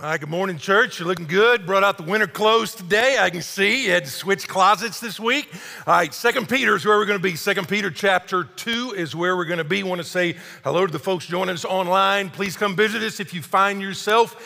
All right, good morning, church. You're looking good. Brought out the winter clothes today. I can see you had to switch closets this week. All right, Second Peter is where we're going to be. Second Peter chapter 2 is where we're going to be. want to say hello to the folks joining us online. Please come visit us if you find yourself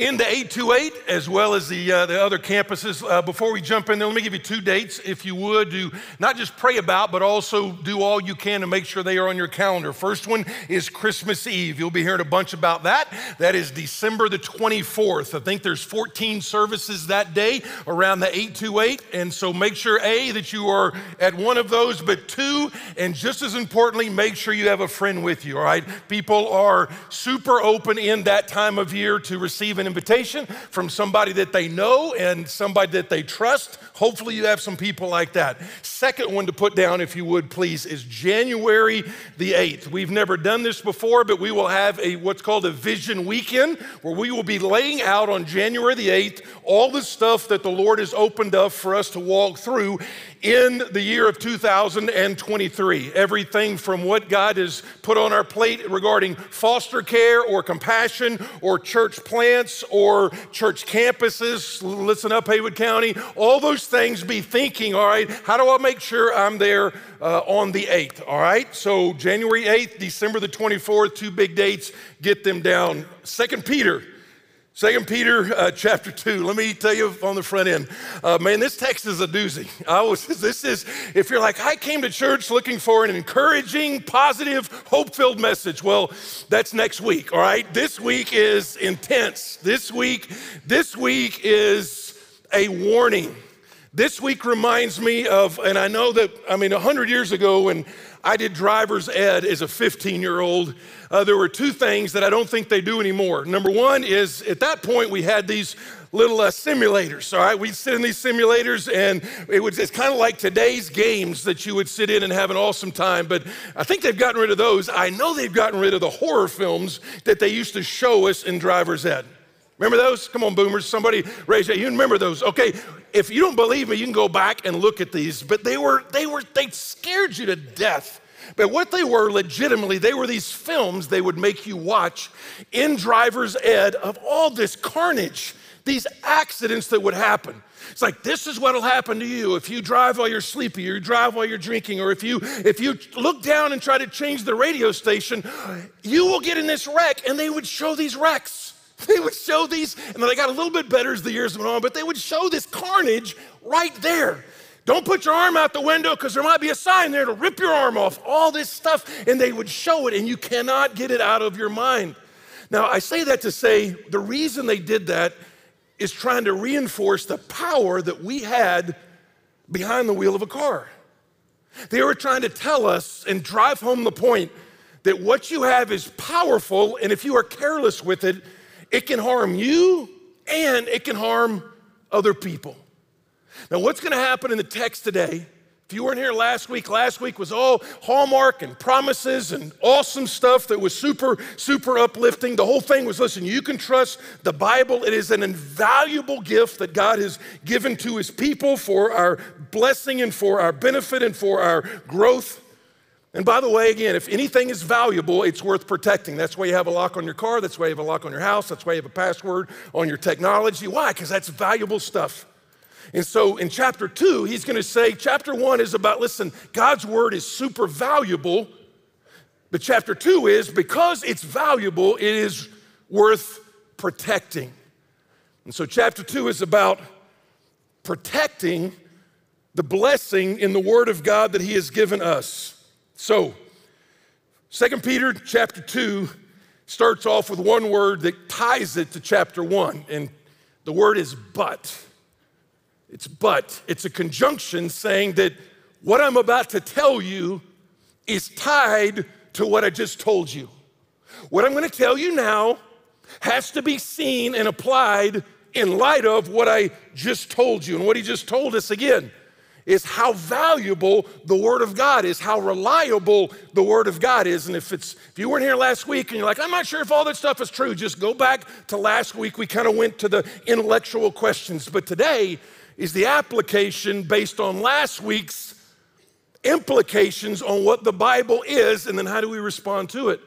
in the 828 as well as the, uh, the other campuses. Uh, before we jump in there, let me give you two dates, if you would, to not just pray about, but also do all you can to make sure they are on your calendar. First one is Christmas Eve. You'll be hearing a bunch about that. That is December the 24th. I think there's 14 services that day around the 828. And so make sure, A, that you are at one of those, but two, and just as importantly, make sure you have a friend with you, all right? People are super open in that time of year to receive an invitation from somebody that they know and somebody that they trust. Hopefully, you have some people like that. Second one to put down, if you would please, is January the 8th. We've never done this before, but we will have a what's called a vision weekend where we will be laying out on January the 8th all the stuff that the Lord has opened up for us to walk through in the year of 2023. Everything from what God has put on our plate regarding foster care or compassion or church plants or church campuses. Listen up, Haywood County. All those things be thinking, all right, how do I make sure I'm there uh, on the 8th? All right, so January 8th, December the 24th, two big dates, get them down. Second Peter Second Peter uh, chapter 2. Let me tell you on the front end. Uh, man, this text is a doozy. I was, this is, if you're like, I came to church looking for an encouraging, positive, hope filled message. Well, that's next week, all right? This week is intense. This week, this week is a warning. This week reminds me of, and I know that, I mean, 100 years ago when I did driver's ed as a 15 year old. Uh, there were two things that I don't think they do anymore. Number one is at that point we had these little uh, simulators. All right, we'd sit in these simulators, and it was it's kind of like today's games that you would sit in and have an awesome time. But I think they've gotten rid of those. I know they've gotten rid of the horror films that they used to show us in driver's ed. Remember those? Come on, boomers. Somebody raise that. You remember those? Okay. If you don't believe me, you can go back and look at these. But they were, they were, they scared you to death. But what they were legitimately, they were these films they would make you watch in driver's ed of all this carnage, these accidents that would happen. It's like this is what'll happen to you if you drive while you're sleepy, or you drive while you're drinking, or if you if you look down and try to change the radio station, you will get in this wreck. And they would show these wrecks. They would show these, and they got a little bit better as the years went on, but they would show this carnage right there. Don't put your arm out the window because there might be a sign there to rip your arm off. All this stuff, and they would show it, and you cannot get it out of your mind. Now, I say that to say the reason they did that is trying to reinforce the power that we had behind the wheel of a car. They were trying to tell us and drive home the point that what you have is powerful, and if you are careless with it, it can harm you and it can harm other people. Now, what's going to happen in the text today? If you weren't here last week, last week was all hallmark and promises and awesome stuff that was super, super uplifting. The whole thing was listen, you can trust the Bible. It is an invaluable gift that God has given to his people for our blessing and for our benefit and for our growth. And by the way, again, if anything is valuable, it's worth protecting. That's why you have a lock on your car. That's why you have a lock on your house. That's why you have a password on your technology. Why? Because that's valuable stuff. And so in chapter two, he's going to say, chapter one is about, listen, God's word is super valuable. But chapter two is because it's valuable, it is worth protecting. And so chapter two is about protecting the blessing in the word of God that he has given us. So, Second Peter chapter 2 starts off with one word that ties it to chapter 1, and the word is but. It's but. It's a conjunction saying that what I'm about to tell you is tied to what I just told you. What I'm going to tell you now has to be seen and applied in light of what I just told you. And what he just told us again is how valuable the Word of God is, how reliable the Word of God is. And if it's if you weren't here last week and you're like, I'm not sure if all that stuff is true, just go back to last week. We kind of went to the intellectual questions, but today is the application based on last week's implications on what the Bible is, and then how do we respond to it.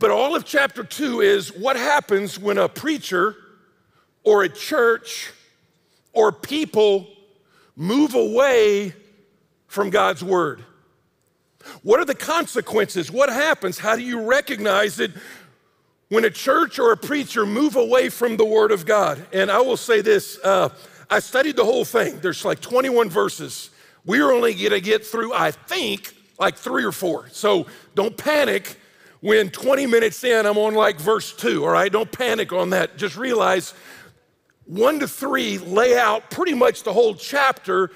But all of chapter two is what happens when a preacher or a church or people move away from God's word? What are the consequences? What happens? How do you recognize it when a church or a preacher move away from the word of God? And I will say this uh, I studied the whole thing. There's like 21 verses. We're only going to get through, I think, like three or four. So don't panic when 20 minutes in, I'm on like verse two, all right? Don't panic on that. Just realize one to three lay out pretty much the whole chapter.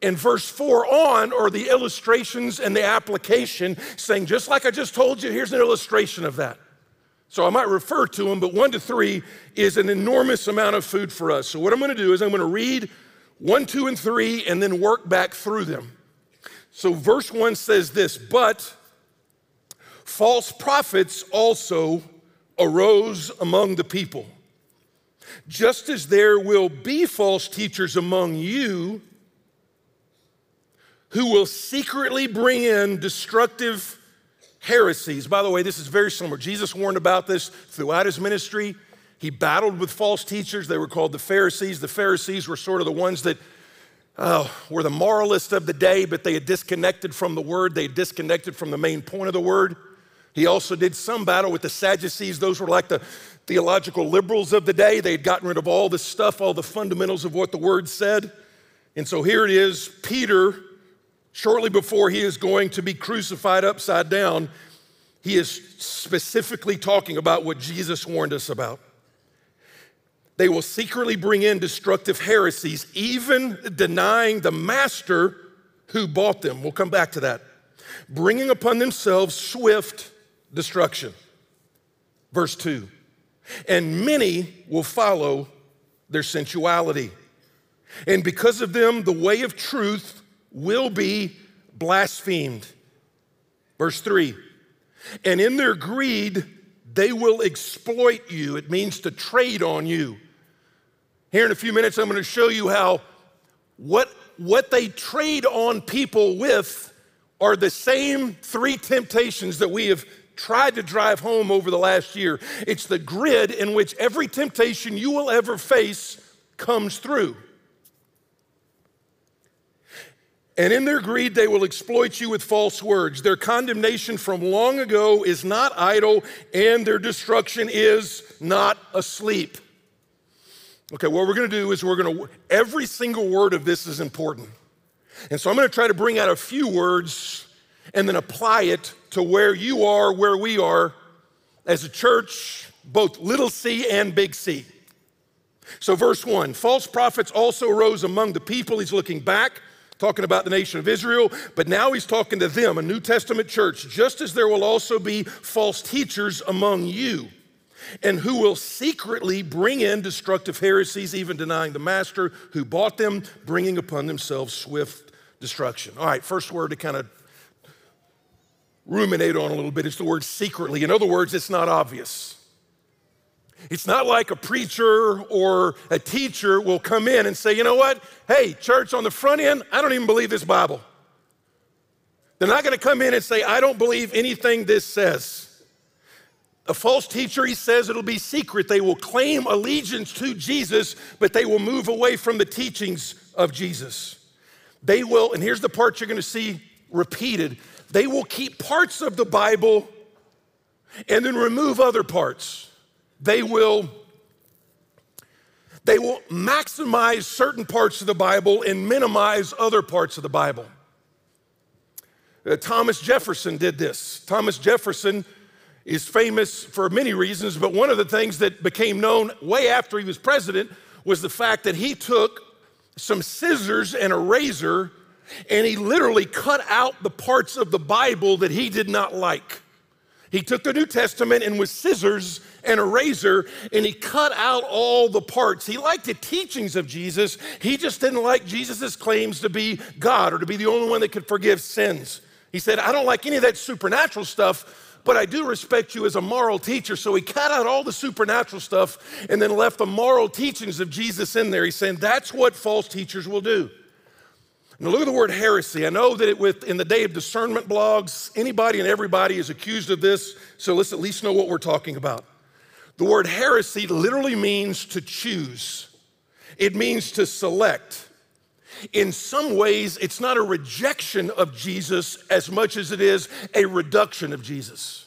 And verse four on are the illustrations and the application, saying, just like I just told you, here's an illustration of that. So I might refer to them, but one to three is an enormous amount of food for us. So what I'm going to do is I'm going to read one, two, and three, and then work back through them. So verse one says this, but false prophets also arose among the people. Just as there will be false teachers among you who will secretly bring in destructive heresies. By the way, this is very similar. Jesus warned about this throughout his ministry. He battled with false teachers. They were called the Pharisees. The Pharisees were sort of the ones that uh, were the moralists of the day, but they had disconnected from the word. They had disconnected from the main point of the word. He also did some battle with the Sadducees. Those were like the theological liberals of the day. They had gotten rid of all the stuff, all the fundamentals of what the word said. And so here it is Peter, shortly before he is going to be crucified upside down, he is specifically talking about what Jesus warned us about. They will secretly bring in destructive heresies, even denying the master who bought them. We'll come back to that. Bringing upon themselves swift destruction. Verse 2 And many will follow their sensuality. And because of them, the way of truth will be blasphemed. Verse 3 And in their greed, they will exploit you. It means to trade on you. Here in a few minutes, I'm going to show you how what, what they trade on people with are the same three temptations that we have tried to drive home over the last year. It's the grid in which every temptation you will ever face comes through. And in their greed, they will exploit you with false words. Their condemnation from long ago is not idle, and their destruction is not asleep. Okay, what we're gonna do is we're gonna, every single word of this is important. And so I'm gonna try to bring out a few words and then apply it to where you are, where we are as a church, both little c and big C. So, verse one false prophets also rose among the people. He's looking back, talking about the nation of Israel, but now he's talking to them, a New Testament church, just as there will also be false teachers among you. And who will secretly bring in destructive heresies, even denying the master who bought them, bringing upon themselves swift destruction. All right, first word to kind of ruminate on a little bit is the word secretly. In other words, it's not obvious. It's not like a preacher or a teacher will come in and say, you know what? Hey, church, on the front end, I don't even believe this Bible. They're not going to come in and say, I don't believe anything this says. A false teacher, he says it'll be secret. They will claim allegiance to Jesus, but they will move away from the teachings of Jesus. They will, and here's the part you're going to see repeated they will keep parts of the Bible and then remove other parts. They will they will maximize certain parts of the Bible and minimize other parts of the Bible. Uh, Thomas Jefferson did this. Thomas Jefferson is famous for many reasons, but one of the things that became known way after he was president was the fact that he took some scissors and a razor and he literally cut out the parts of the Bible that he did not like. He took the New Testament and with scissors and a razor, and he cut out all the parts. He liked the teachings of Jesus. He just didn't like Jesus' claims to be God or to be the only one that could forgive sins. He said, I don't like any of that supernatural stuff, but I do respect you as a moral teacher. So he cut out all the supernatural stuff and then left the moral teachings of Jesus in there. He's saying that's what false teachers will do. Now look at the word heresy. I know that it, with in the day of discernment blogs, anybody and everybody is accused of this, so let's at least know what we're talking about. The word heresy literally means to choose, it means to select. In some ways, it's not a rejection of Jesus as much as it is a reduction of Jesus.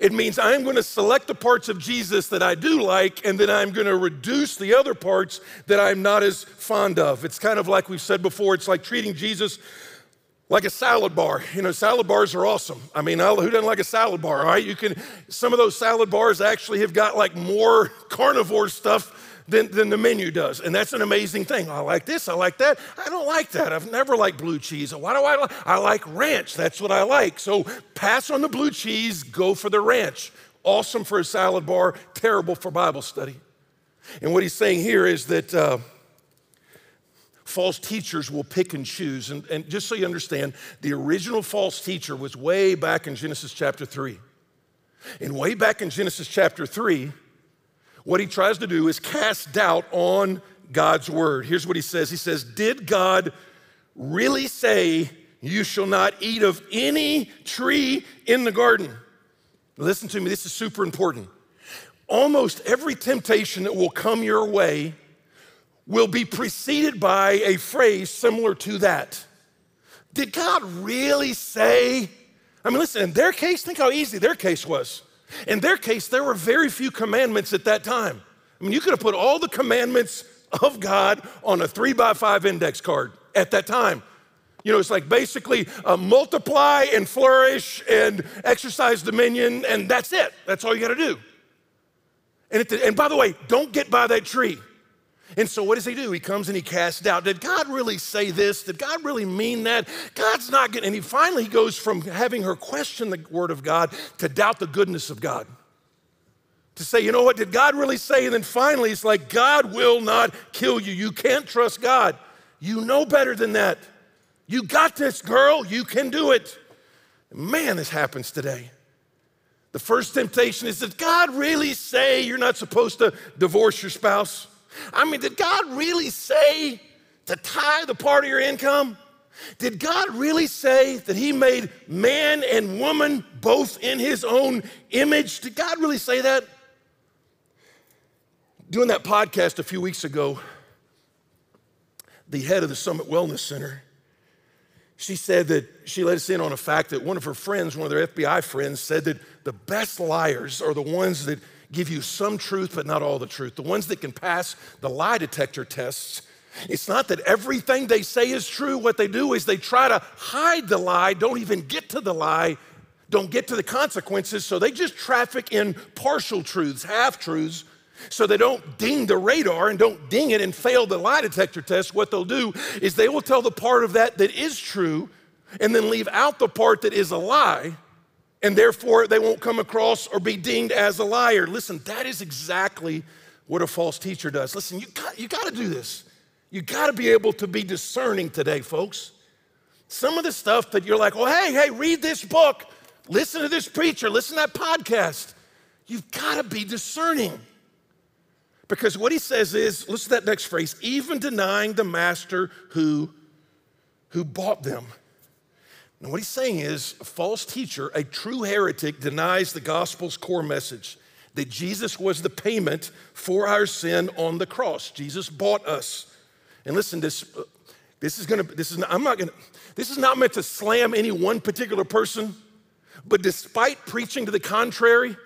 It means I'm going to select the parts of Jesus that I do like, and then I'm going to reduce the other parts that I'm not as fond of. It's kind of like we've said before, it's like treating Jesus like a salad bar. You know, salad bars are awesome. I mean, who doesn't like a salad bar, right? You can, some of those salad bars actually have got like more carnivore stuff than, than the menu does. And that's an amazing thing. I like this, I like that. I don't like that. I've never liked blue cheese. Why do I like? I like ranch. That's what I like. So pass on the blue cheese, go for the ranch. Awesome for a salad bar, terrible for Bible study. And what he's saying here is that uh, false teachers will pick and choose. And, and just so you understand, the original false teacher was way back in Genesis chapter 3. And way back in Genesis chapter 3, what he tries to do is cast doubt on God's word. Here's what he says He says, Did God really say, You shall not eat of any tree in the garden? Listen to me, this is super important. Almost every temptation that will come your way will be preceded by a phrase similar to that. Did God really say? I mean, listen, in their case, think how easy their case was. In their case, there were very few commandments at that time. I mean, you could have put all the commandments of God on a three by five index card at that time. You know, it's like basically uh, multiply and flourish and exercise dominion, and that's it. That's all you got to do. And, the, and by the way, don't get by that tree. And so, what does he do? He comes and he casts doubt. Did God really say this? Did God really mean that? God's not getting. And he finally goes from having her question the word of God to doubt the goodness of God. To say, you know what, did God really say? And then finally, it's like, God will not kill you. You can't trust God. You know better than that. You got this, girl. You can do it. Man, this happens today. The first temptation is, did God really say you're not supposed to divorce your spouse? I mean, did God really say to tithe the part of your income? Did God really say that He made man and woman both in His own image? Did God really say that? Doing that podcast a few weeks ago, the head of the Summit Wellness Center, she said that she let us in on a fact that one of her friends, one of their FBI friends, said that the best liars are the ones that give you some truth, but not all the truth. The ones that can pass the lie detector tests. It's not that everything they say is true. What they do is they try to hide the lie, don't even get to the lie, don't get to the consequences. So they just traffic in partial truths, half truths, so they don't ding the radar and don't ding it and fail the lie detector test. What they'll do is they will tell the part of that that is true and then leave out the part that is a lie and therefore they won't come across or be deemed as a liar. Listen, that is exactly what a false teacher does. Listen, you got, you got to do this. You got to be able to be discerning today, folks. Some of the stuff that you're like, oh, hey, hey, read this book, listen to this preacher, listen to that podcast. You've got to be discerning. Because what he says is, listen to that next phrase, even denying the master who, who bought them. And what he's saying is a false teacher, a true heretic, denies the gospel's core message that Jesus was the payment for our sin on the cross. Jesus bought us. And listen, this, this is gonna, this is not, I'm not gonna, this is not meant to slam any one particular person, but despite preaching to the contrary,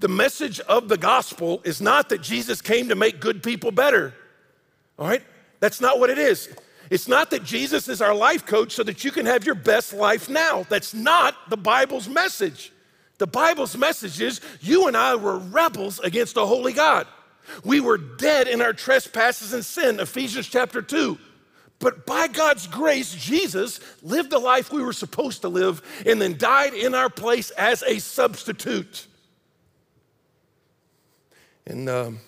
the message of the gospel is not that Jesus came to make good people better. All right? That's not what it is. It's not that Jesus is our life coach so that you can have your best life now. That's not the Bible's message. The Bible's message is you and I were rebels against a holy God. We were dead in our trespasses and sin, Ephesians chapter 2. But by God's grace, Jesus lived the life we were supposed to live and then died in our place as a substitute. And um,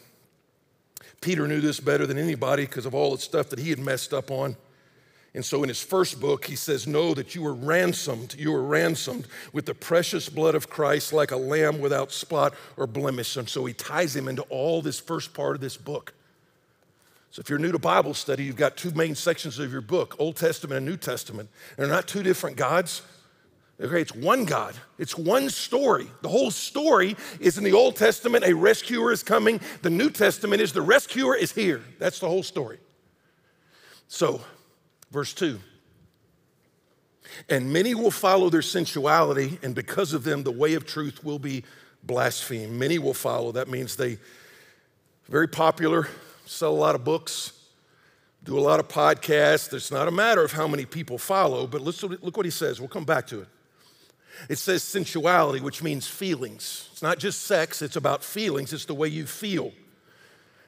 Peter knew this better than anybody because of all the stuff that he had messed up on. And so in his first book, he says, Know that you were ransomed. You were ransomed with the precious blood of Christ like a lamb without spot or blemish. And so he ties him into all this first part of this book. So if you're new to Bible study, you've got two main sections of your book Old Testament and New Testament. And They're not two different gods, Okay, it's one God. It's one story. The whole story is in the Old Testament, a rescuer is coming. The New Testament is the rescuer is here. That's the whole story. So, verse 2 And many will follow their sensuality, and because of them, the way of truth will be blasphemed. Many will follow. That means they very popular, sell a lot of books, do a lot of podcasts. It's not a matter of how many people follow, but let's look what he says. We'll come back to it. It says sensuality, which means feelings. It's not just sex, it's about feelings, it's the way you feel.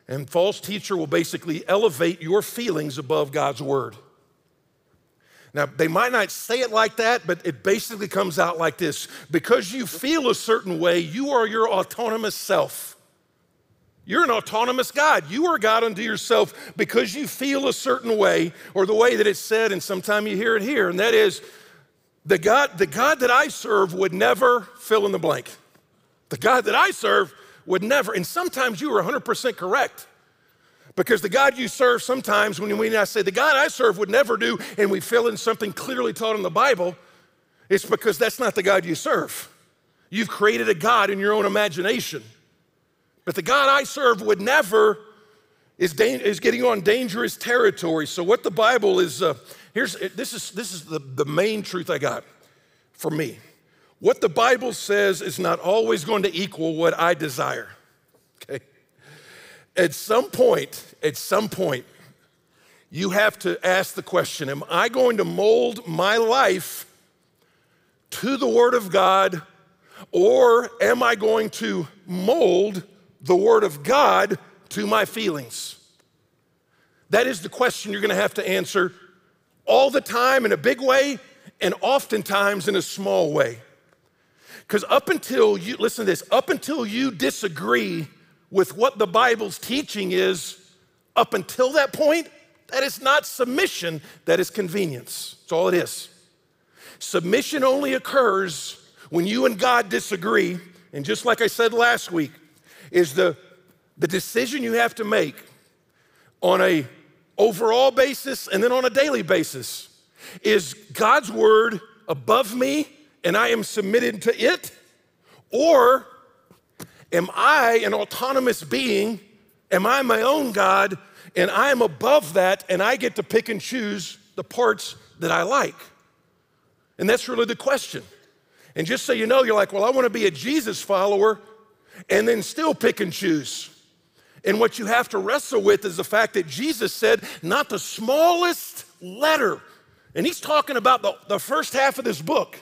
And false teacher will basically elevate your feelings above God's word. Now, they might not say it like that, but it basically comes out like this because you feel a certain way, you are your autonomous self. You're an autonomous God. You are God unto yourself because you feel a certain way, or the way that it's said, and sometimes you hear it here, and that is the God, the God that I serve would never fill in the blank. The God that I serve would never, and sometimes you are 100% correct. Because the God you serve, sometimes when we say the God I serve would never do, and we fill in something clearly taught in the Bible, it's because that's not the God you serve. You've created a God in your own imagination. But the God I serve would never, is, da- is getting on dangerous territory. So, what the Bible is, uh, here's, this is, this is the, the main truth I got for me. What the Bible says is not always going to equal what I desire. Okay? At some point, at some point, you have to ask the question Am I going to mold my life to the Word of God, or am I going to mold the Word of God to my feelings? That is the question you're gonna have to answer all the time in a big way and oftentimes in a small way. Because up until you, listen to this, up until you disagree with what the Bible's teaching is, up until that point, that is not submission, that is convenience. That's all it is. Submission only occurs when you and God disagree. And just like I said last week, is the, the decision you have to make on a overall basis and then on a daily basis. Is God's word above me and I am submitted to it? Or am I an autonomous being? Am I my own God and I am above that and I get to pick and choose the parts that I like? And that's really the question. And just so you know, you're like, well, I want to be a Jesus follower and then still pick and choose. And what you have to wrestle with is the fact that Jesus said, not the smallest letter. And he's talking about the, the first half of this book.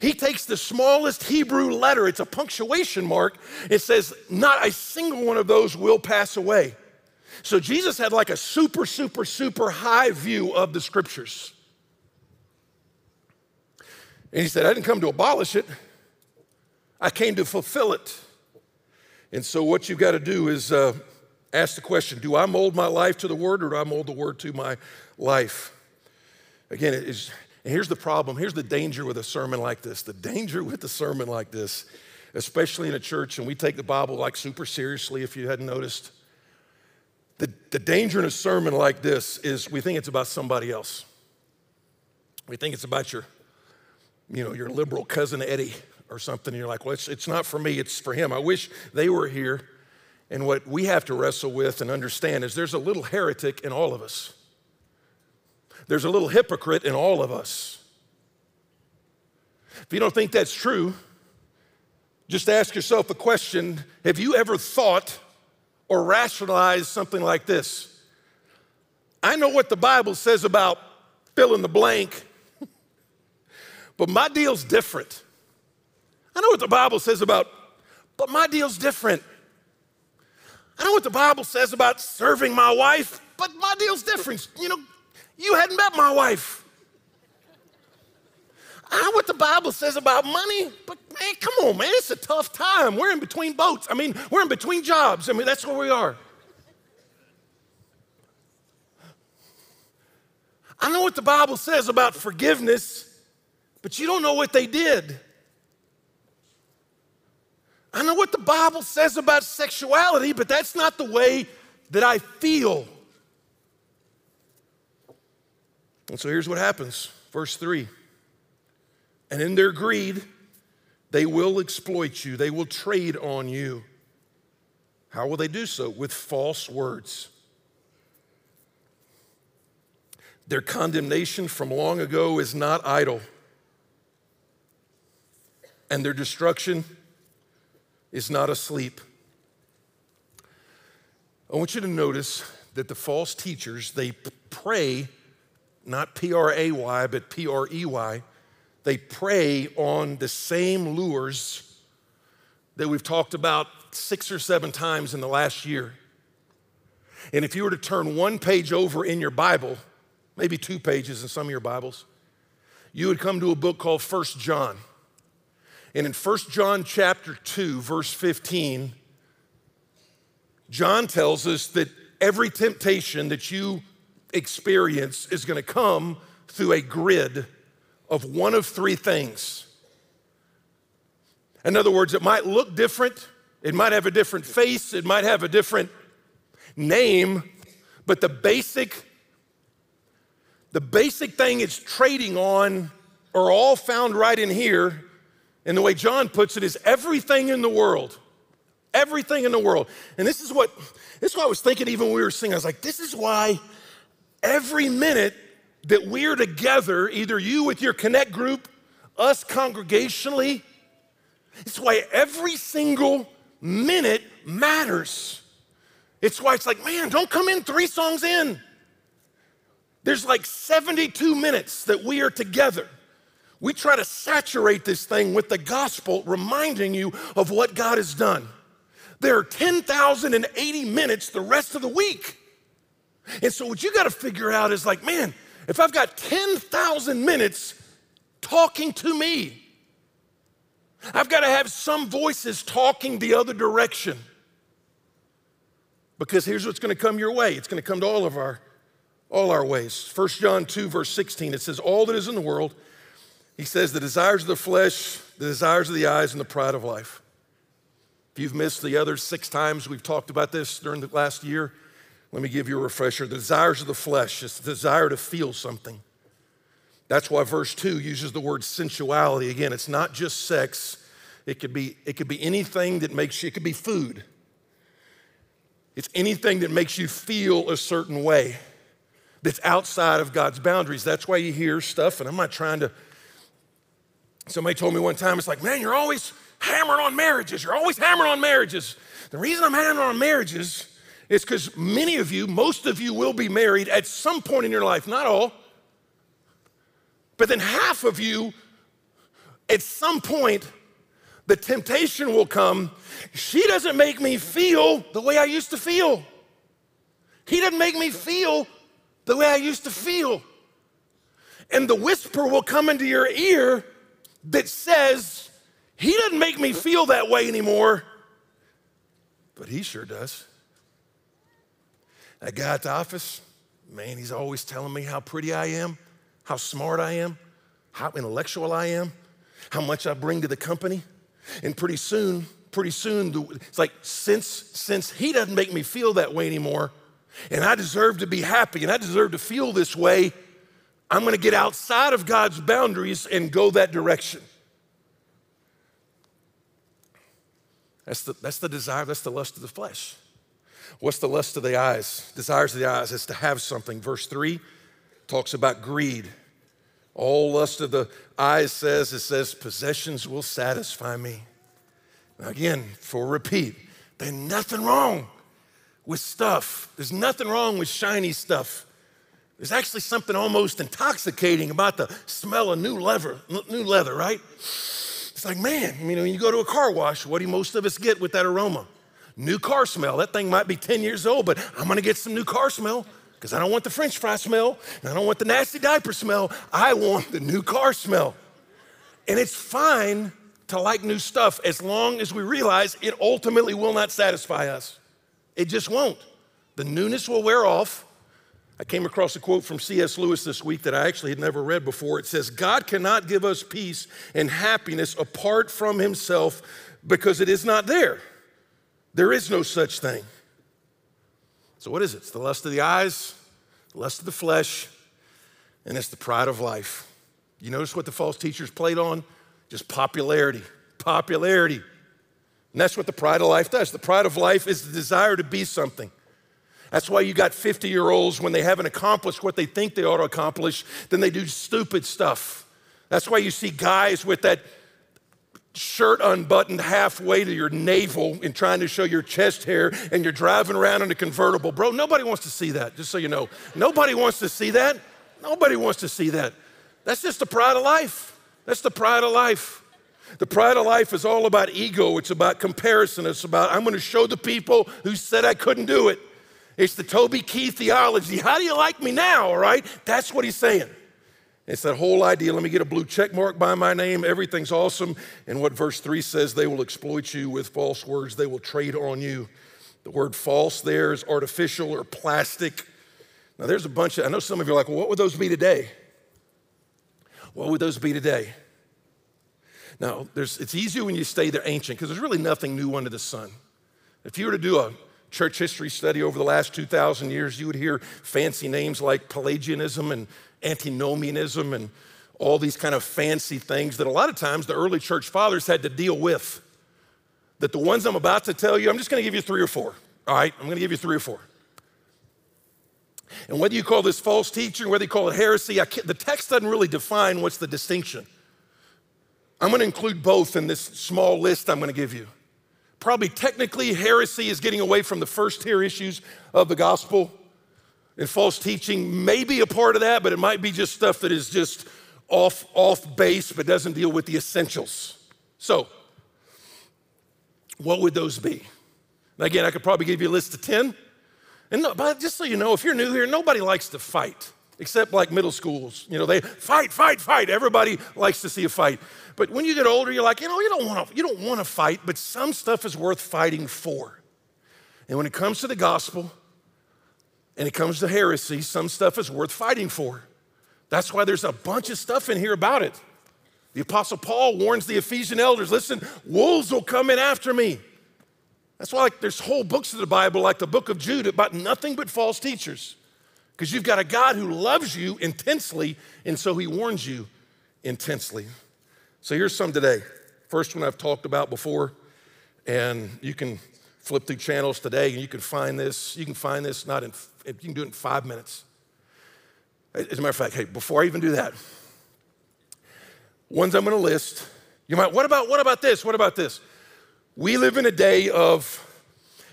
He takes the smallest Hebrew letter, it's a punctuation mark. It says, not a single one of those will pass away. So Jesus had like a super, super, super high view of the scriptures. And he said, I didn't come to abolish it, I came to fulfill it. And so, what you've got to do is uh, ask the question Do I mold my life to the word or do I mold the word to my life? Again, it is, and here's the problem. Here's the danger with a sermon like this. The danger with a sermon like this, especially in a church, and we take the Bible like super seriously, if you hadn't noticed. The, the danger in a sermon like this is we think it's about somebody else. We think it's about your, you know, your liberal cousin Eddie or something, and you're like, well, it's, it's not for me, it's for him. I wish they were here. And what we have to wrestle with and understand is there's a little heretic in all of us. There's a little hypocrite in all of us. If you don't think that's true, just ask yourself a question Have you ever thought or rationalized something like this? I know what the Bible says about fill in the blank, but my deal's different. I know what the Bible says about, but my deal's different. I know what the Bible says about serving my wife, but my deal's different. You know, you hadn't met my wife. I know what the Bible says about money, but man, come on, man, it's a tough time. We're in between boats. I mean, we're in between jobs. I mean, that's where we are. I know what the Bible says about forgiveness, but you don't know what they did. I know what the Bible says about sexuality, but that's not the way that I feel. And so here's what happens. Verse 3 And in their greed, they will exploit you, they will trade on you. How will they do so? With false words. Their condemnation from long ago is not idle, and their destruction is not asleep. I want you to notice that the false teachers, they pray, not P R A Y, but P R E Y, they prey on the same lures that we've talked about six or seven times in the last year. And if you were to turn one page over in your Bible, maybe two pages in some of your Bibles, you would come to a book called First John. And in First John chapter 2, verse 15, John tells us that every temptation that you experience is going to come through a grid of one of three things. In other words, it might look different, it might have a different face, it might have a different name, but the basic the basic thing it's trading on are all found right in here. And the way John puts it is everything in the world. Everything in the world. And this is what this is what I was thinking even when we were singing. I was like, this is why every minute that we're together, either you with your connect group, us congregationally, it's why every single minute matters. It's why it's like, man, don't come in three songs in. There's like 72 minutes that we are together. We try to saturate this thing with the gospel, reminding you of what God has done. There are 10,080 minutes the rest of the week. And so, what you got to figure out is like, man, if I've got 10,000 minutes talking to me, I've got to have some voices talking the other direction. Because here's what's going to come your way it's going to come to all of our all our ways. 1 John 2, verse 16, it says, All that is in the world, he says, the desires of the flesh, the desires of the eyes, and the pride of life. If you've missed the other six times we've talked about this during the last year, let me give you a refresher. The desires of the flesh is the desire to feel something. That's why verse 2 uses the word sensuality. Again, it's not just sex. It could be, it could be anything that makes you, it could be food. It's anything that makes you feel a certain way that's outside of God's boundaries. That's why you hear stuff, and I'm not trying to. Somebody told me one time, it's like, man, you're always hammering on marriages. You're always hammering on marriages. The reason I'm hammering on marriages is because many of you, most of you will be married at some point in your life, not all. But then half of you, at some point, the temptation will come. She doesn't make me feel the way I used to feel. He doesn't make me feel the way I used to feel. And the whisper will come into your ear that says, He doesn't make me feel that way anymore, but He sure does. That guy at the office, man, he's always telling me how pretty I am, how smart I am, how intellectual I am, how much I bring to the company. And pretty soon, pretty soon, it's like since since he doesn't make me feel that way anymore, and I deserve to be happy and I deserve to feel this way, I'm going to get outside of God's boundaries and go that direction. That's the, that's the desire, that's the lust of the flesh. What's the lust of the eyes? Desires of the eyes is to have something. Verse 3 talks about greed. All lust of the eyes says, it says, possessions will satisfy me. Now again, for repeat, there's nothing wrong with stuff. There's nothing wrong with shiny stuff. There's actually something almost intoxicating about the smell of new leather, new leather, right? It's like, man, you know, when you go to a car wash, what do most of us get with that aroma? New car smell. That thing might be 10 years old, but I'm gonna get some new car smell because I don't want the french fry smell and I don't want the nasty diaper smell. I want the new car smell. And it's fine to like new stuff as long as we realize it ultimately will not satisfy us. It just won't. The newness will wear off. I came across a quote from C.S. Lewis this week that I actually had never read before. It says, God cannot give us peace and happiness apart from Himself because it is not there. There is no such thing. So, what is it? It's the lust of the eyes, the lust of the flesh, and it's the pride of life. You notice what the false teachers played on? Just popularity, popularity. And that's what the pride of life does. The pride of life is the desire to be something. That's why you got 50 year olds when they haven't accomplished what they think they ought to accomplish, then they do stupid stuff. That's why you see guys with that shirt unbuttoned halfway to your navel and trying to show your chest hair and you're driving around in a convertible. Bro, nobody wants to see that, just so you know. Nobody wants to see that. Nobody wants to see that. That's just the pride of life. That's the pride of life. The pride of life is all about ego. It's about comparison. It's about, I'm going to show the people who said I couldn't do it. It's the Toby Keith theology. How do you like me now? All right? That's what he's saying. It's that whole idea. Let me get a blue check mark by my name. Everything's awesome. And what verse 3 says, they will exploit you with false words, they will trade on you. The word false there is artificial or plastic. Now, there's a bunch of, I know some of you are like, well, what would those be today? What would those be today? Now, it's easier when you stay there ancient because there's really nothing new under the sun. If you were to do a church history study over the last 2,000 years, you would hear fancy names like Pelagianism and antinomianism and all these kind of fancy things that a lot of times the early church fathers had to deal with. That the ones I'm about to tell you, I'm just going to give you three or four. All right, I'm going to give you three or four. And whether you call this false teaching, whether you call it heresy, the text doesn't really define what's the distinction. I'm going to include both in this small list I'm going to give you. Probably technically, heresy is getting away from the first tier issues of the gospel. And false teaching may be a part of that, but it might be just stuff that is just off, off base but doesn't deal with the essentials. So, what would those be? again, I could probably give you a list of 10. And no, but just so you know, if you're new here, nobody likes to fight, except like middle schools. You know, they fight, fight, fight. Everybody likes to see a fight. But when you get older, you're like, you know, you don't want to, you don't want to fight, but some stuff is worth fighting for. And when it comes to the gospel, and it comes to heresy, some stuff is worth fighting for. That's why there's a bunch of stuff in here about it. The Apostle Paul warns the Ephesian elders listen, wolves will come in after me. That's why like, there's whole books of the Bible, like the book of Jude, about nothing but false teachers. Because you've got a God who loves you intensely, and so he warns you intensely. So here's some today. First one I've talked about before, and you can flip through channels today and you can find this. You can find this not in, you can do it in five minutes. As a matter of fact, hey, before I even do that, ones I'm gonna list, you might, what about, what about this? What about this? We live in a day of,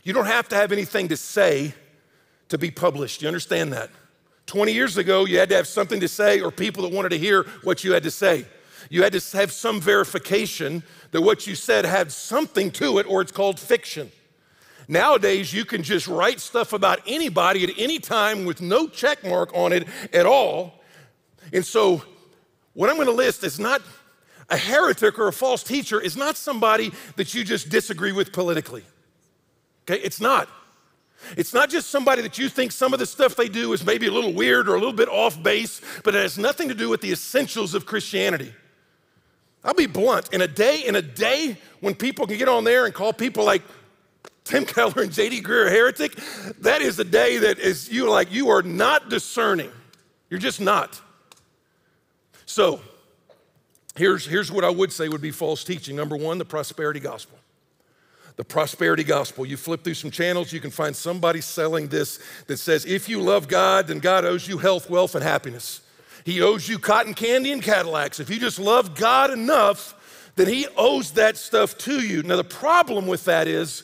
you don't have to have anything to say to be published. You understand that? 20 years ago, you had to have something to say or people that wanted to hear what you had to say. You had to have some verification that what you said had something to it, or it's called fiction. Nowadays, you can just write stuff about anybody at any time with no check mark on it at all. And so, what I'm going to list is not a heretic or a false teacher, is not somebody that you just disagree with politically. Okay? It's not. It's not just somebody that you think some of the stuff they do is maybe a little weird or a little bit off base, but it has nothing to do with the essentials of Christianity. I'll be blunt. In a day, in a day when people can get on there and call people like Tim Keller and J.D. Greear heretic, that is a day that is you like you are not discerning. You're just not. So, here's, here's what I would say would be false teaching. Number one, the prosperity gospel. The prosperity gospel. You flip through some channels, you can find somebody selling this that says, if you love God, then God owes you health, wealth, and happiness. He owes you cotton candy and Cadillacs. If you just love God enough, then He owes that stuff to you. Now, the problem with that is,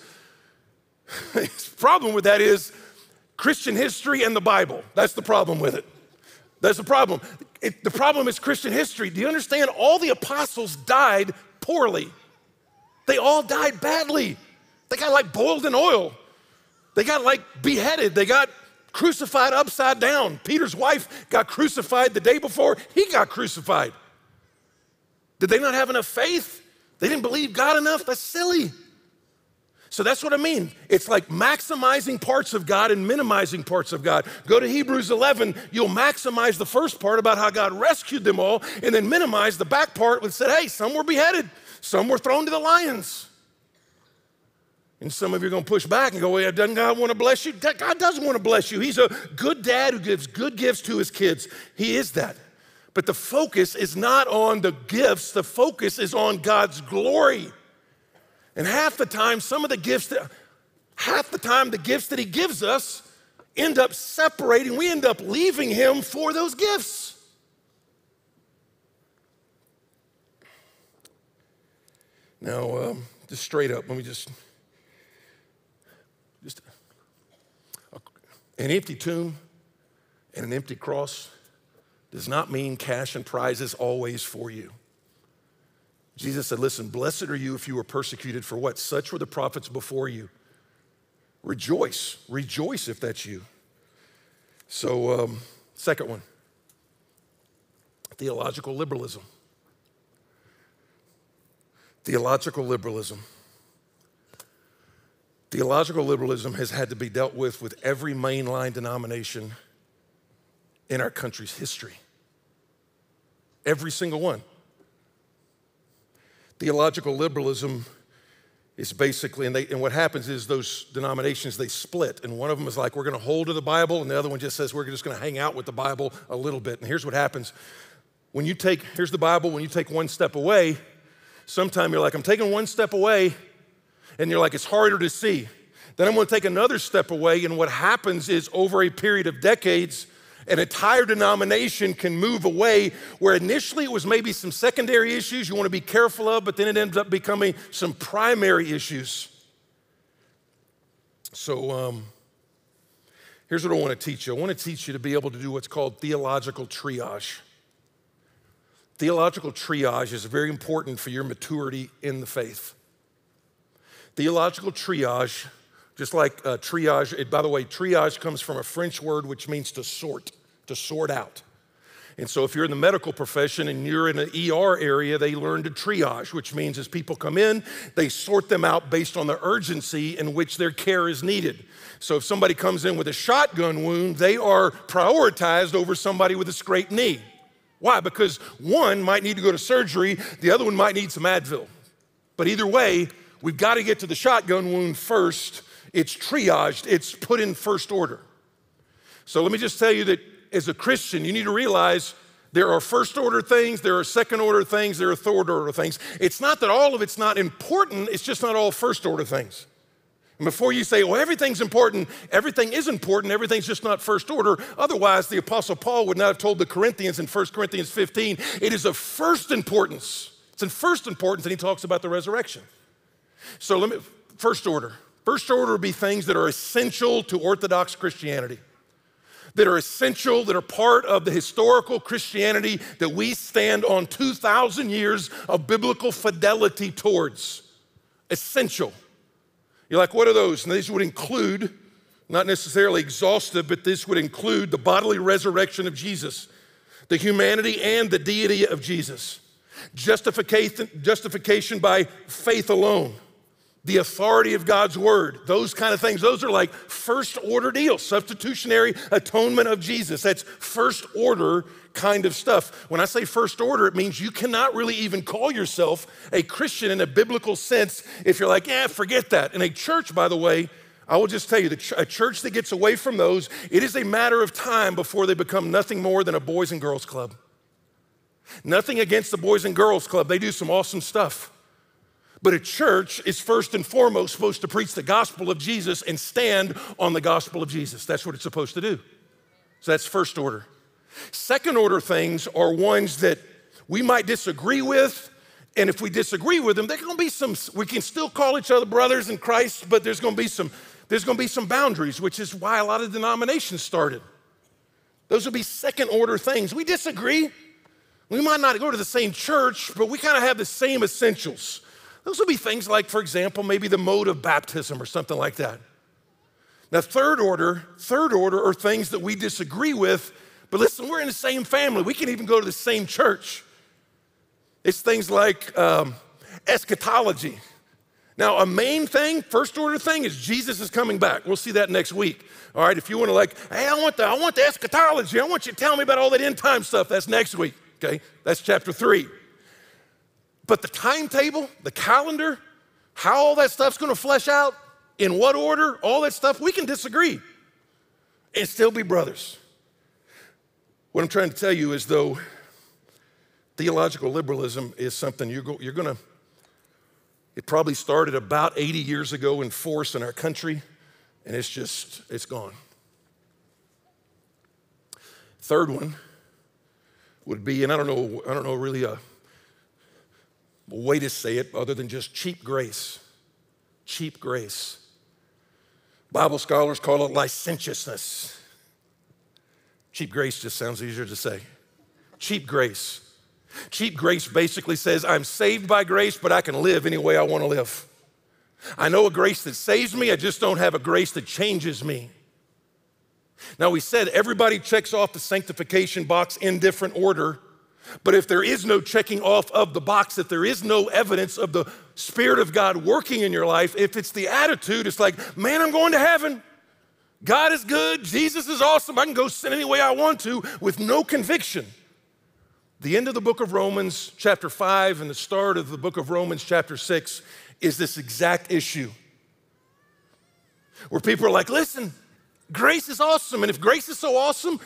the problem with that is Christian history and the Bible. That's the problem with it. That's the problem. It, the problem is Christian history. Do you understand? All the apostles died poorly. They all died badly. They got like boiled in oil. They got like beheaded. They got crucified upside down. Peter's wife got crucified the day before he got crucified. Did they not have enough faith? They didn't believe God enough? That's silly. So that's what I mean. It's like maximizing parts of God and minimizing parts of God. Go to Hebrews 11, you'll maximize the first part about how God rescued them all, and then minimize the back part that said, hey, some were beheaded, some were thrown to the lions. And some of you are going to push back and go, well, doesn't God want to bless you? God doesn't want to bless you. He's a good dad who gives good gifts to his kids. He is that. But the focus is not on the gifts, the focus is on God's glory. And half the time, some of the gifts that, half the time, the gifts that He gives us end up separating. We end up leaving Him for those gifts. Now, um, just straight up, let me just, just an empty tomb and an empty cross does not mean cash and prizes always for you. Jesus said, Listen, blessed are you if you were persecuted for what? Such were the prophets before you. Rejoice, rejoice if that's you. So, um, second one theological liberalism. Theological liberalism. Theological liberalism has had to be dealt with with every mainline denomination in our country's history. Every single one. Theological liberalism is basically, and, they, and what happens is those denominations, they split. And one of them is like, we're going to hold to the Bible, and the other one just says, we're just going to hang out with the Bible a little bit. And here's what happens when you take, here's the Bible, when you take one step away, sometime you're like, I'm taking one step away, and you're like, it's harder to see. Then I'm going to take another step away, and what happens is over a period of decades, an entire denomination can move away where initially it was maybe some secondary issues you want to be careful of, but then it ends up becoming some primary issues. So, um, here's what I want to teach you I want to teach you to be able to do what's called theological triage. Theological triage is very important for your maturity in the faith. Theological triage, just like uh, triage, it, by the way, triage comes from a French word which means to sort to sort out. And so, if you're in the medical profession and you're in an ER area, they learn to triage, which means as people come in, they sort them out based on the urgency in which their care is needed. So, if somebody comes in with a shotgun wound, they are prioritized over somebody with a scraped knee. Why? Because one might need to go to surgery, the other one might need some Advil. But either way, we've got to get to the shotgun wound first. It's triaged, it's put in first order. So, let me just tell you that as a Christian, you need to realize there are first order things, there are second order things, there are third order things. It's not that all of it's not important, it's just not all first order things. And before you say, well, everything's important, everything is important, everything's just not first order. Otherwise, the Apostle Paul would not have told the Corinthians in 1 Corinthians 15, it is of first importance. It's in first importance, and he talks about the resurrection. So let me, first order. First order would be things that are essential to Orthodox Christianity that are essential, that are part of the historical Christianity that we stand on 2,000 years of biblical fidelity towards. Essential. You're like, what are those? And these would include, not necessarily exhaustive, but this would include the bodily resurrection of Jesus, the humanity and the deity of Jesus, justification, justification by faith alone the authority of God's word, those kind of things. Those are like first order deals, substitutionary atonement of Jesus. That's first order kind of stuff. When I say first order, it means you cannot really even call yourself a Christian in a biblical sense if you're like, yeah, forget that. In a church, by the way, I will just tell you, a church that gets away from those, it is a matter of time before they become nothing more than a boys and girls club. Nothing against the Boys and Girls Club, they do some awesome stuff. But a church is first and foremost supposed to preach the gospel of Jesus and stand on the gospel of Jesus. That's what it's supposed to do. So that's first order. Second order things are ones that we might disagree with. And if we disagree with them, there's gonna be some, we can still call each other brothers in Christ, but there's gonna be some, there's gonna be some boundaries, which is why a lot of denominations started. Those will be second order things. We disagree. We might not go to the same church, but we kind of have the same essentials. Those will be things like, for example, maybe the mode of baptism or something like that. Now, third order, third order are things that we disagree with, but listen, we're in the same family. We can even go to the same church. It's things like um, eschatology. Now, a main thing, first order thing, is Jesus is coming back. We'll see that next week. All right, if you want to like, hey, I want the, I want the eschatology. I want you to tell me about all that end time stuff. That's next week. Okay, that's chapter three. But the timetable, the calendar, how all that stuff's gonna flesh out, in what order, all that stuff, we can disagree and still be brothers. What I'm trying to tell you is though, Theological liberalism is something you're, go, you're to, it probably started about 80 years ago in force in our country, and it's just, it's gone. Third one would be, and I don't know, I don't know really a, a way to say it other than just cheap grace. Cheap grace. Bible scholars call it licentiousness. Cheap grace just sounds easier to say. Cheap grace. Cheap grace basically says, I'm saved by grace, but I can live any way I want to live. I know a grace that saves me, I just don't have a grace that changes me. Now, we said everybody checks off the sanctification box in different order, but if there is no checking off of the box, if there is no evidence of the Spirit of God working in your life, if it's the attitude, it's like, man, I'm going to heaven. God is good. Jesus is awesome. I can go sin any way I want to with no conviction. The end of the book of Romans, chapter 5, and the start of the book of Romans, chapter 6, is this exact issue. Where people are like, listen, grace is awesome. And if grace is so awesome,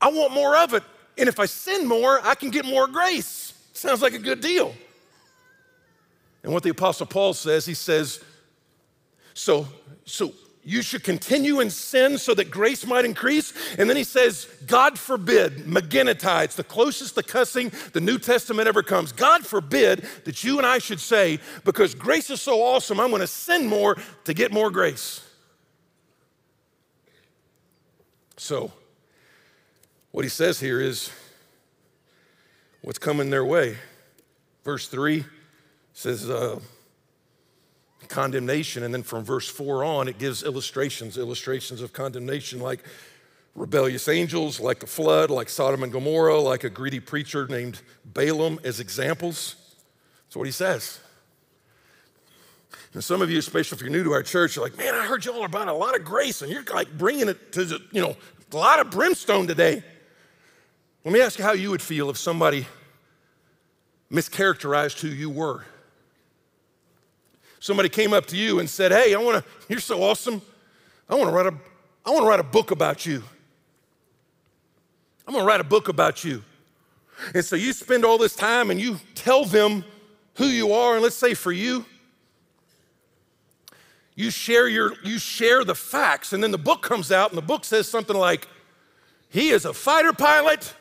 I want more of it. And if I sin more, I can get more grace. Sounds like a good deal. And what the Apostle Paul says, he says, so, so you should continue in sin so that grace might increase. And then he says, God forbid, Me genoito, it's the closest to cussing the New Testament ever comes. God forbid that you and I should say, because grace is so awesome, I'm gonna sin more to get more grace. So, what he says here is what's coming their way. Verse 3 says, uh, condemnation. And then from verse 4 on, it gives illustrations, illustrations of condemnation like rebellious angels, like the flood, like Sodom and Gomorrah, like a greedy preacher named Balaam as examples. That's what he says. And some of you, especially if you're new to our church, you're like, man, I heard y'all are about a lot of grace, and you're like bringing it to, the, you know, a lot of brimstone today. Let me ask you how you would feel if somebody mischaracterized who you were somebody came up to you and said, Hey, I wanna, you're so awesome. I wanna write a, I wanna write a book about you. I'm gonna write a book about you. And so you spend all this time and you tell them who you are, and let's say for you, you share your you share the facts, and then the book comes out, and the book says something like, he is a fighter pilot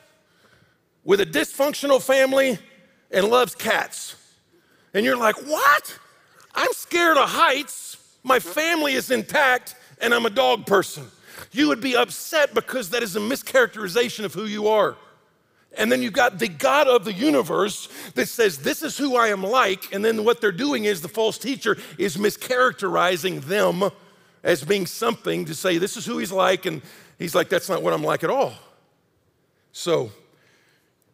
with a dysfunctional family and loves cats. And you're like, what? I'm scared of heights, my family is intact, and I'm a dog person. You would be upset because that is a mischaracterization of who you are. And then you've got the God of the universe that says, This is who I am like. And then what they're doing is the false teacher is mischaracterizing them as being something to say, This is who he's like. And he's like, That's not what I'm like at all. So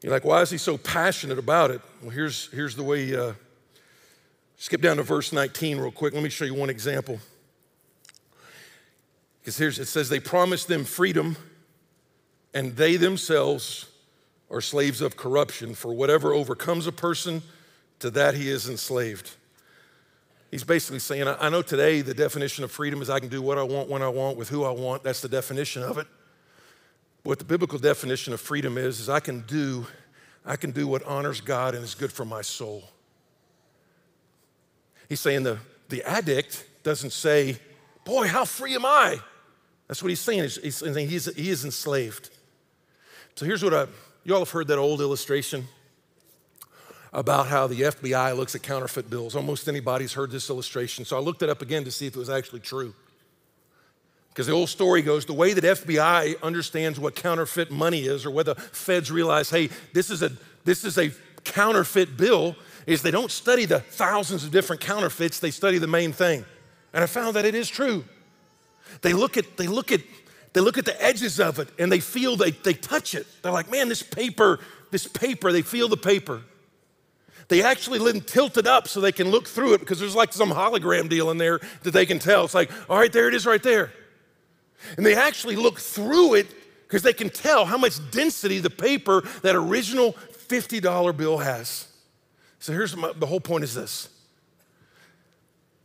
you're like, Why is he so passionate about it? Well, here's, here's the way. Uh, Skip down to verse 19 real quick. Let me show you one example. Because here's it says, They promised them freedom, and they themselves are slaves of corruption. For whatever overcomes a person, to that he is enslaved. He's basically saying, I know today the definition of freedom is I can do what I want, when I want, with who I want. That's the definition of it. What the biblical definition of freedom is, is I can do, I can do what honors God and is good for my soul. He's saying the, the addict doesn't say, Boy, how free am I? That's what he's saying. He's, saying he's, he is enslaved. So here's what I, you all have heard that old illustration about how the FBI looks at counterfeit bills. Almost anybody's heard this illustration. So I looked it up again to see if it was actually true. Because the old story goes the way that FBI understands what counterfeit money is, or whether feds realize, hey, this is a, this is a counterfeit bill, is they don't study the thousands of different counterfeits, they study the main thing. And I found that it is true. They look at, they look at, they look at the edges of it and they feel they, they touch it. They're like, man, this paper, this paper, they feel the paper. They actually them tilt it up so they can look through it because there's like some hologram deal in there that they can tell. It's like, all right, there it is right there. And they actually look through it because they can tell how much density the paper, that original $50 bill has. So here's my, the whole point is this.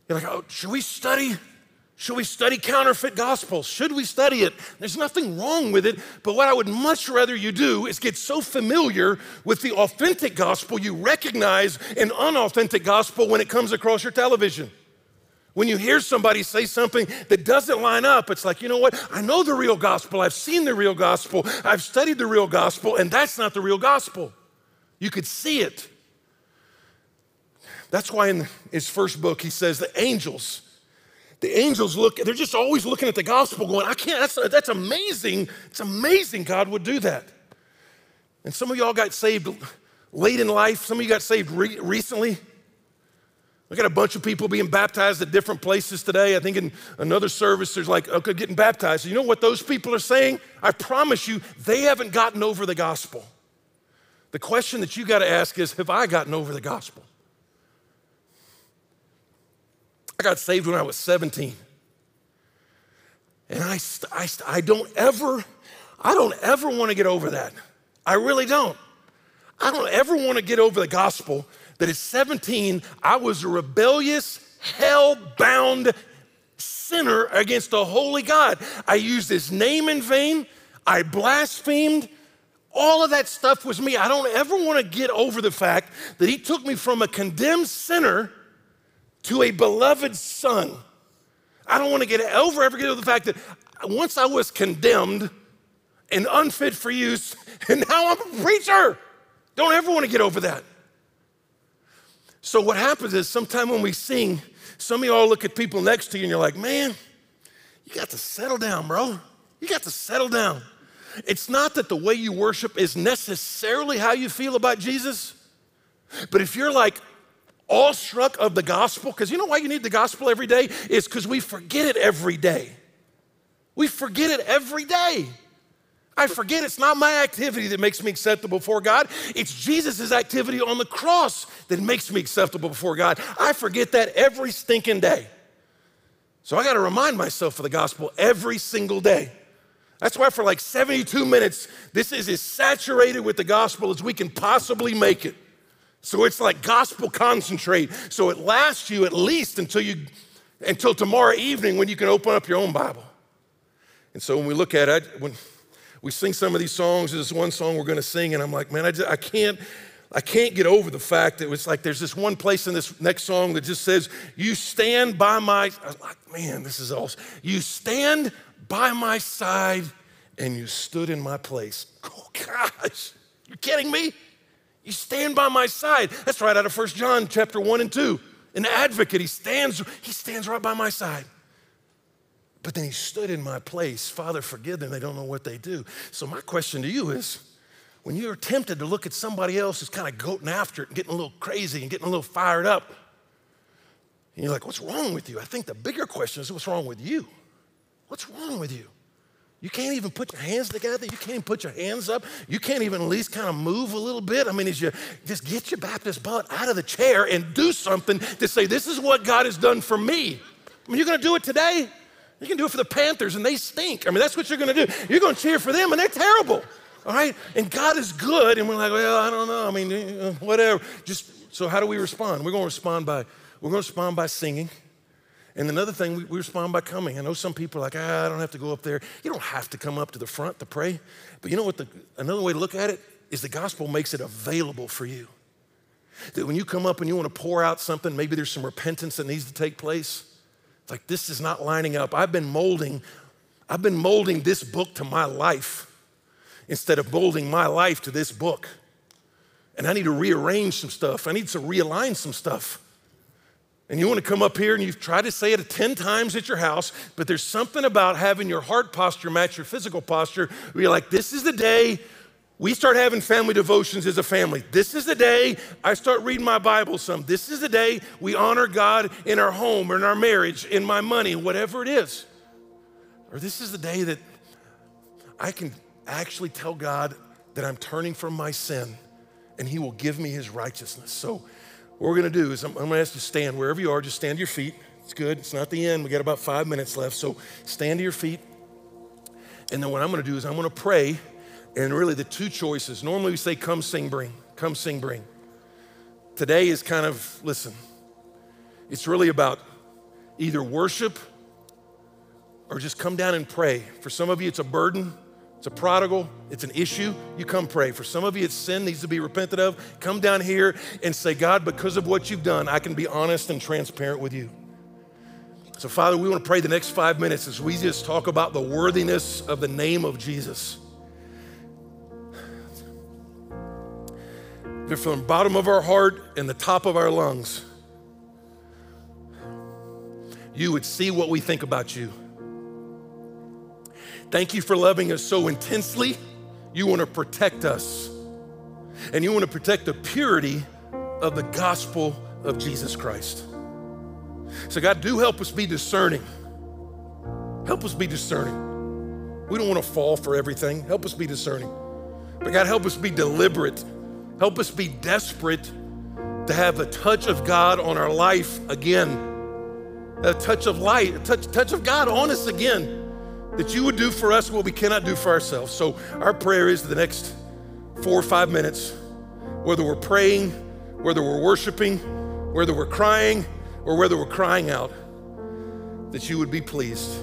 You're like, oh, should we study Should we study counterfeit gospels? Should we study it? There's nothing wrong with it, but what I would much rather you do is get so familiar with the authentic gospel you recognize an unauthentic gospel when it comes across your television. When you hear somebody say something that doesn't line up, it's like, you know what? I know the real gospel. I've seen the real gospel. I've studied the real gospel, and that's not the real gospel. You could see it. That's why in his first book, he says the angels, the angels look, they're just always looking at the gospel going, I can't, that's, that's amazing. It's amazing God would do that. And some of y'all got saved late in life, some of you got saved re- recently. I got a bunch of people being baptized at different places today. I think in another service, there's like, okay, getting baptized. You know what those people are saying? I promise you, they haven't gotten over the gospel. The question that you got to ask is, have I gotten over the gospel? I got saved when I was 17. And I, I, I don't ever, I don't ever want to get over that. I really don't. I don't ever want to get over the gospel that at 17, I was a rebellious, hell bound sinner against a holy God. I used his name in vain, I blasphemed. All of that stuff was me. I don't ever want to get over the fact that he took me from a condemned sinner to a beloved son. I don't want to get over ever get over the fact that once I was condemned and unfit for use, and now I'm a preacher. Don't ever want to get over that. So what happens is sometimes when we sing, some of y'all look at people next to you and you're like, man, you got to settle down, bro. You got to settle down. It's not that the way you worship is necessarily how you feel about Jesus, but if you're like awestruck of the gospel, because you know why you need the gospel every day? Is because we forget it every day. We forget it every day. I forget it's not my activity that makes me acceptable before God. It's Jesus' activity on the cross that makes me acceptable before God. I forget that every stinking day. So I got to remind myself of the gospel every single day. That's why for like 72 minutes, this is as saturated with the gospel as we can possibly make it. So it's like gospel concentrate. So it lasts you at least until you until tomorrow evening when you can open up your own Bible. And so when we look at it, when we sing some of these songs. There's one song we're going to sing, and I'm like, man, I, just, I can't. I can't get over the fact that it's like there's this one place in this next song that just says, You stand by my, I was like, man, this is awesome. You stand by my side and you stood in my place. Oh gosh, you're kidding me? You stand by my side. That's right out of First John chapter 1 and 2. An advocate, he stands, he stands right by my side. But then he stood in my place. Father, forgive them. They don't know what they do. So, my question to you is when you're tempted to look at somebody else who's kind of goating after it and getting a little crazy and getting a little fired up, and you're like, what's wrong with you? I think the bigger question is, what's wrong with you? What's wrong with you? You can't even put your hands together. You can't even put your hands up. You can't even at least kind of move a little bit. I mean, as you just get your Baptist butt out of the chair and do something to say, this is what God has done for me. I mean, you're going to do it today. You can do it for the Panthers, and they stink. I mean, that's what you're going to do. You're going to cheer for them, and they're terrible. All right? And God is good, and we're like, well, I don't know. I mean, uh, whatever. Just so, how do we respond? We're going to respond by we're going to respond by singing. And another thing, we, we respond by coming. I know some people are like, ah, I don't have to go up there. You don't have to come up to the front to pray. But you know what? The, another way to look at it is the gospel makes it available for you. That when you come up and you want to pour out something, maybe there's some repentance that needs to take place like this is not lining up. I've been molding, I've been molding this book to my life instead of molding my life to this book. And I need to rearrange some stuff. I need to realign some stuff. And you want to come up here and you've tried to say it 10 times at your house, but there's something about having your heart posture match your physical posture where you're like, this is the day we start having family devotions as a family. This is the day I start reading my Bible some. This is the day we honor God in our home or in our marriage, in my money, whatever it is. Or this is the day that I can actually tell God that I'm turning from my sin and He will give me His righteousness. So, what we're gonna do is I'm, I'm gonna ask you to stand wherever you are, just stand to your feet. It's good, it's not the end. We got about five minutes left. So, stand to your feet. And then what I'm gonna do is I'm gonna pray and really, the two choices normally we say, come sing, bring, come sing, bring. Today is kind of, listen, it's really about either worship or just come down and pray. For some of you, it's a burden, it's a prodigal, it's an issue. You come pray. For some of you, it's sin needs to be repented of. Come down here and say, God, because of what you've done, I can be honest and transparent with you. So, Father, we want to pray the next five minutes as we just talk about the worthiness of the name of Jesus. That from the bottom of our heart and the top of our lungs, you would see what we think about you. Thank you for loving us so intensely. You want to protect us. And you want to protect the purity of the gospel of Jesus Christ. So, God, do help us be discerning. Help us be discerning. We don't want to fall for everything. Help us be discerning. But, God, help us be deliberate. Help us be desperate to have a touch of God on our life again. A touch of light, a touch, touch of God on us again. That you would do for us what we cannot do for ourselves. So, our prayer is the next four or five minutes, whether we're praying, whether we're worshiping, whether we're crying, or whether we're crying out, that you would be pleased.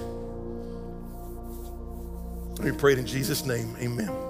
We pray it in Jesus' name, amen.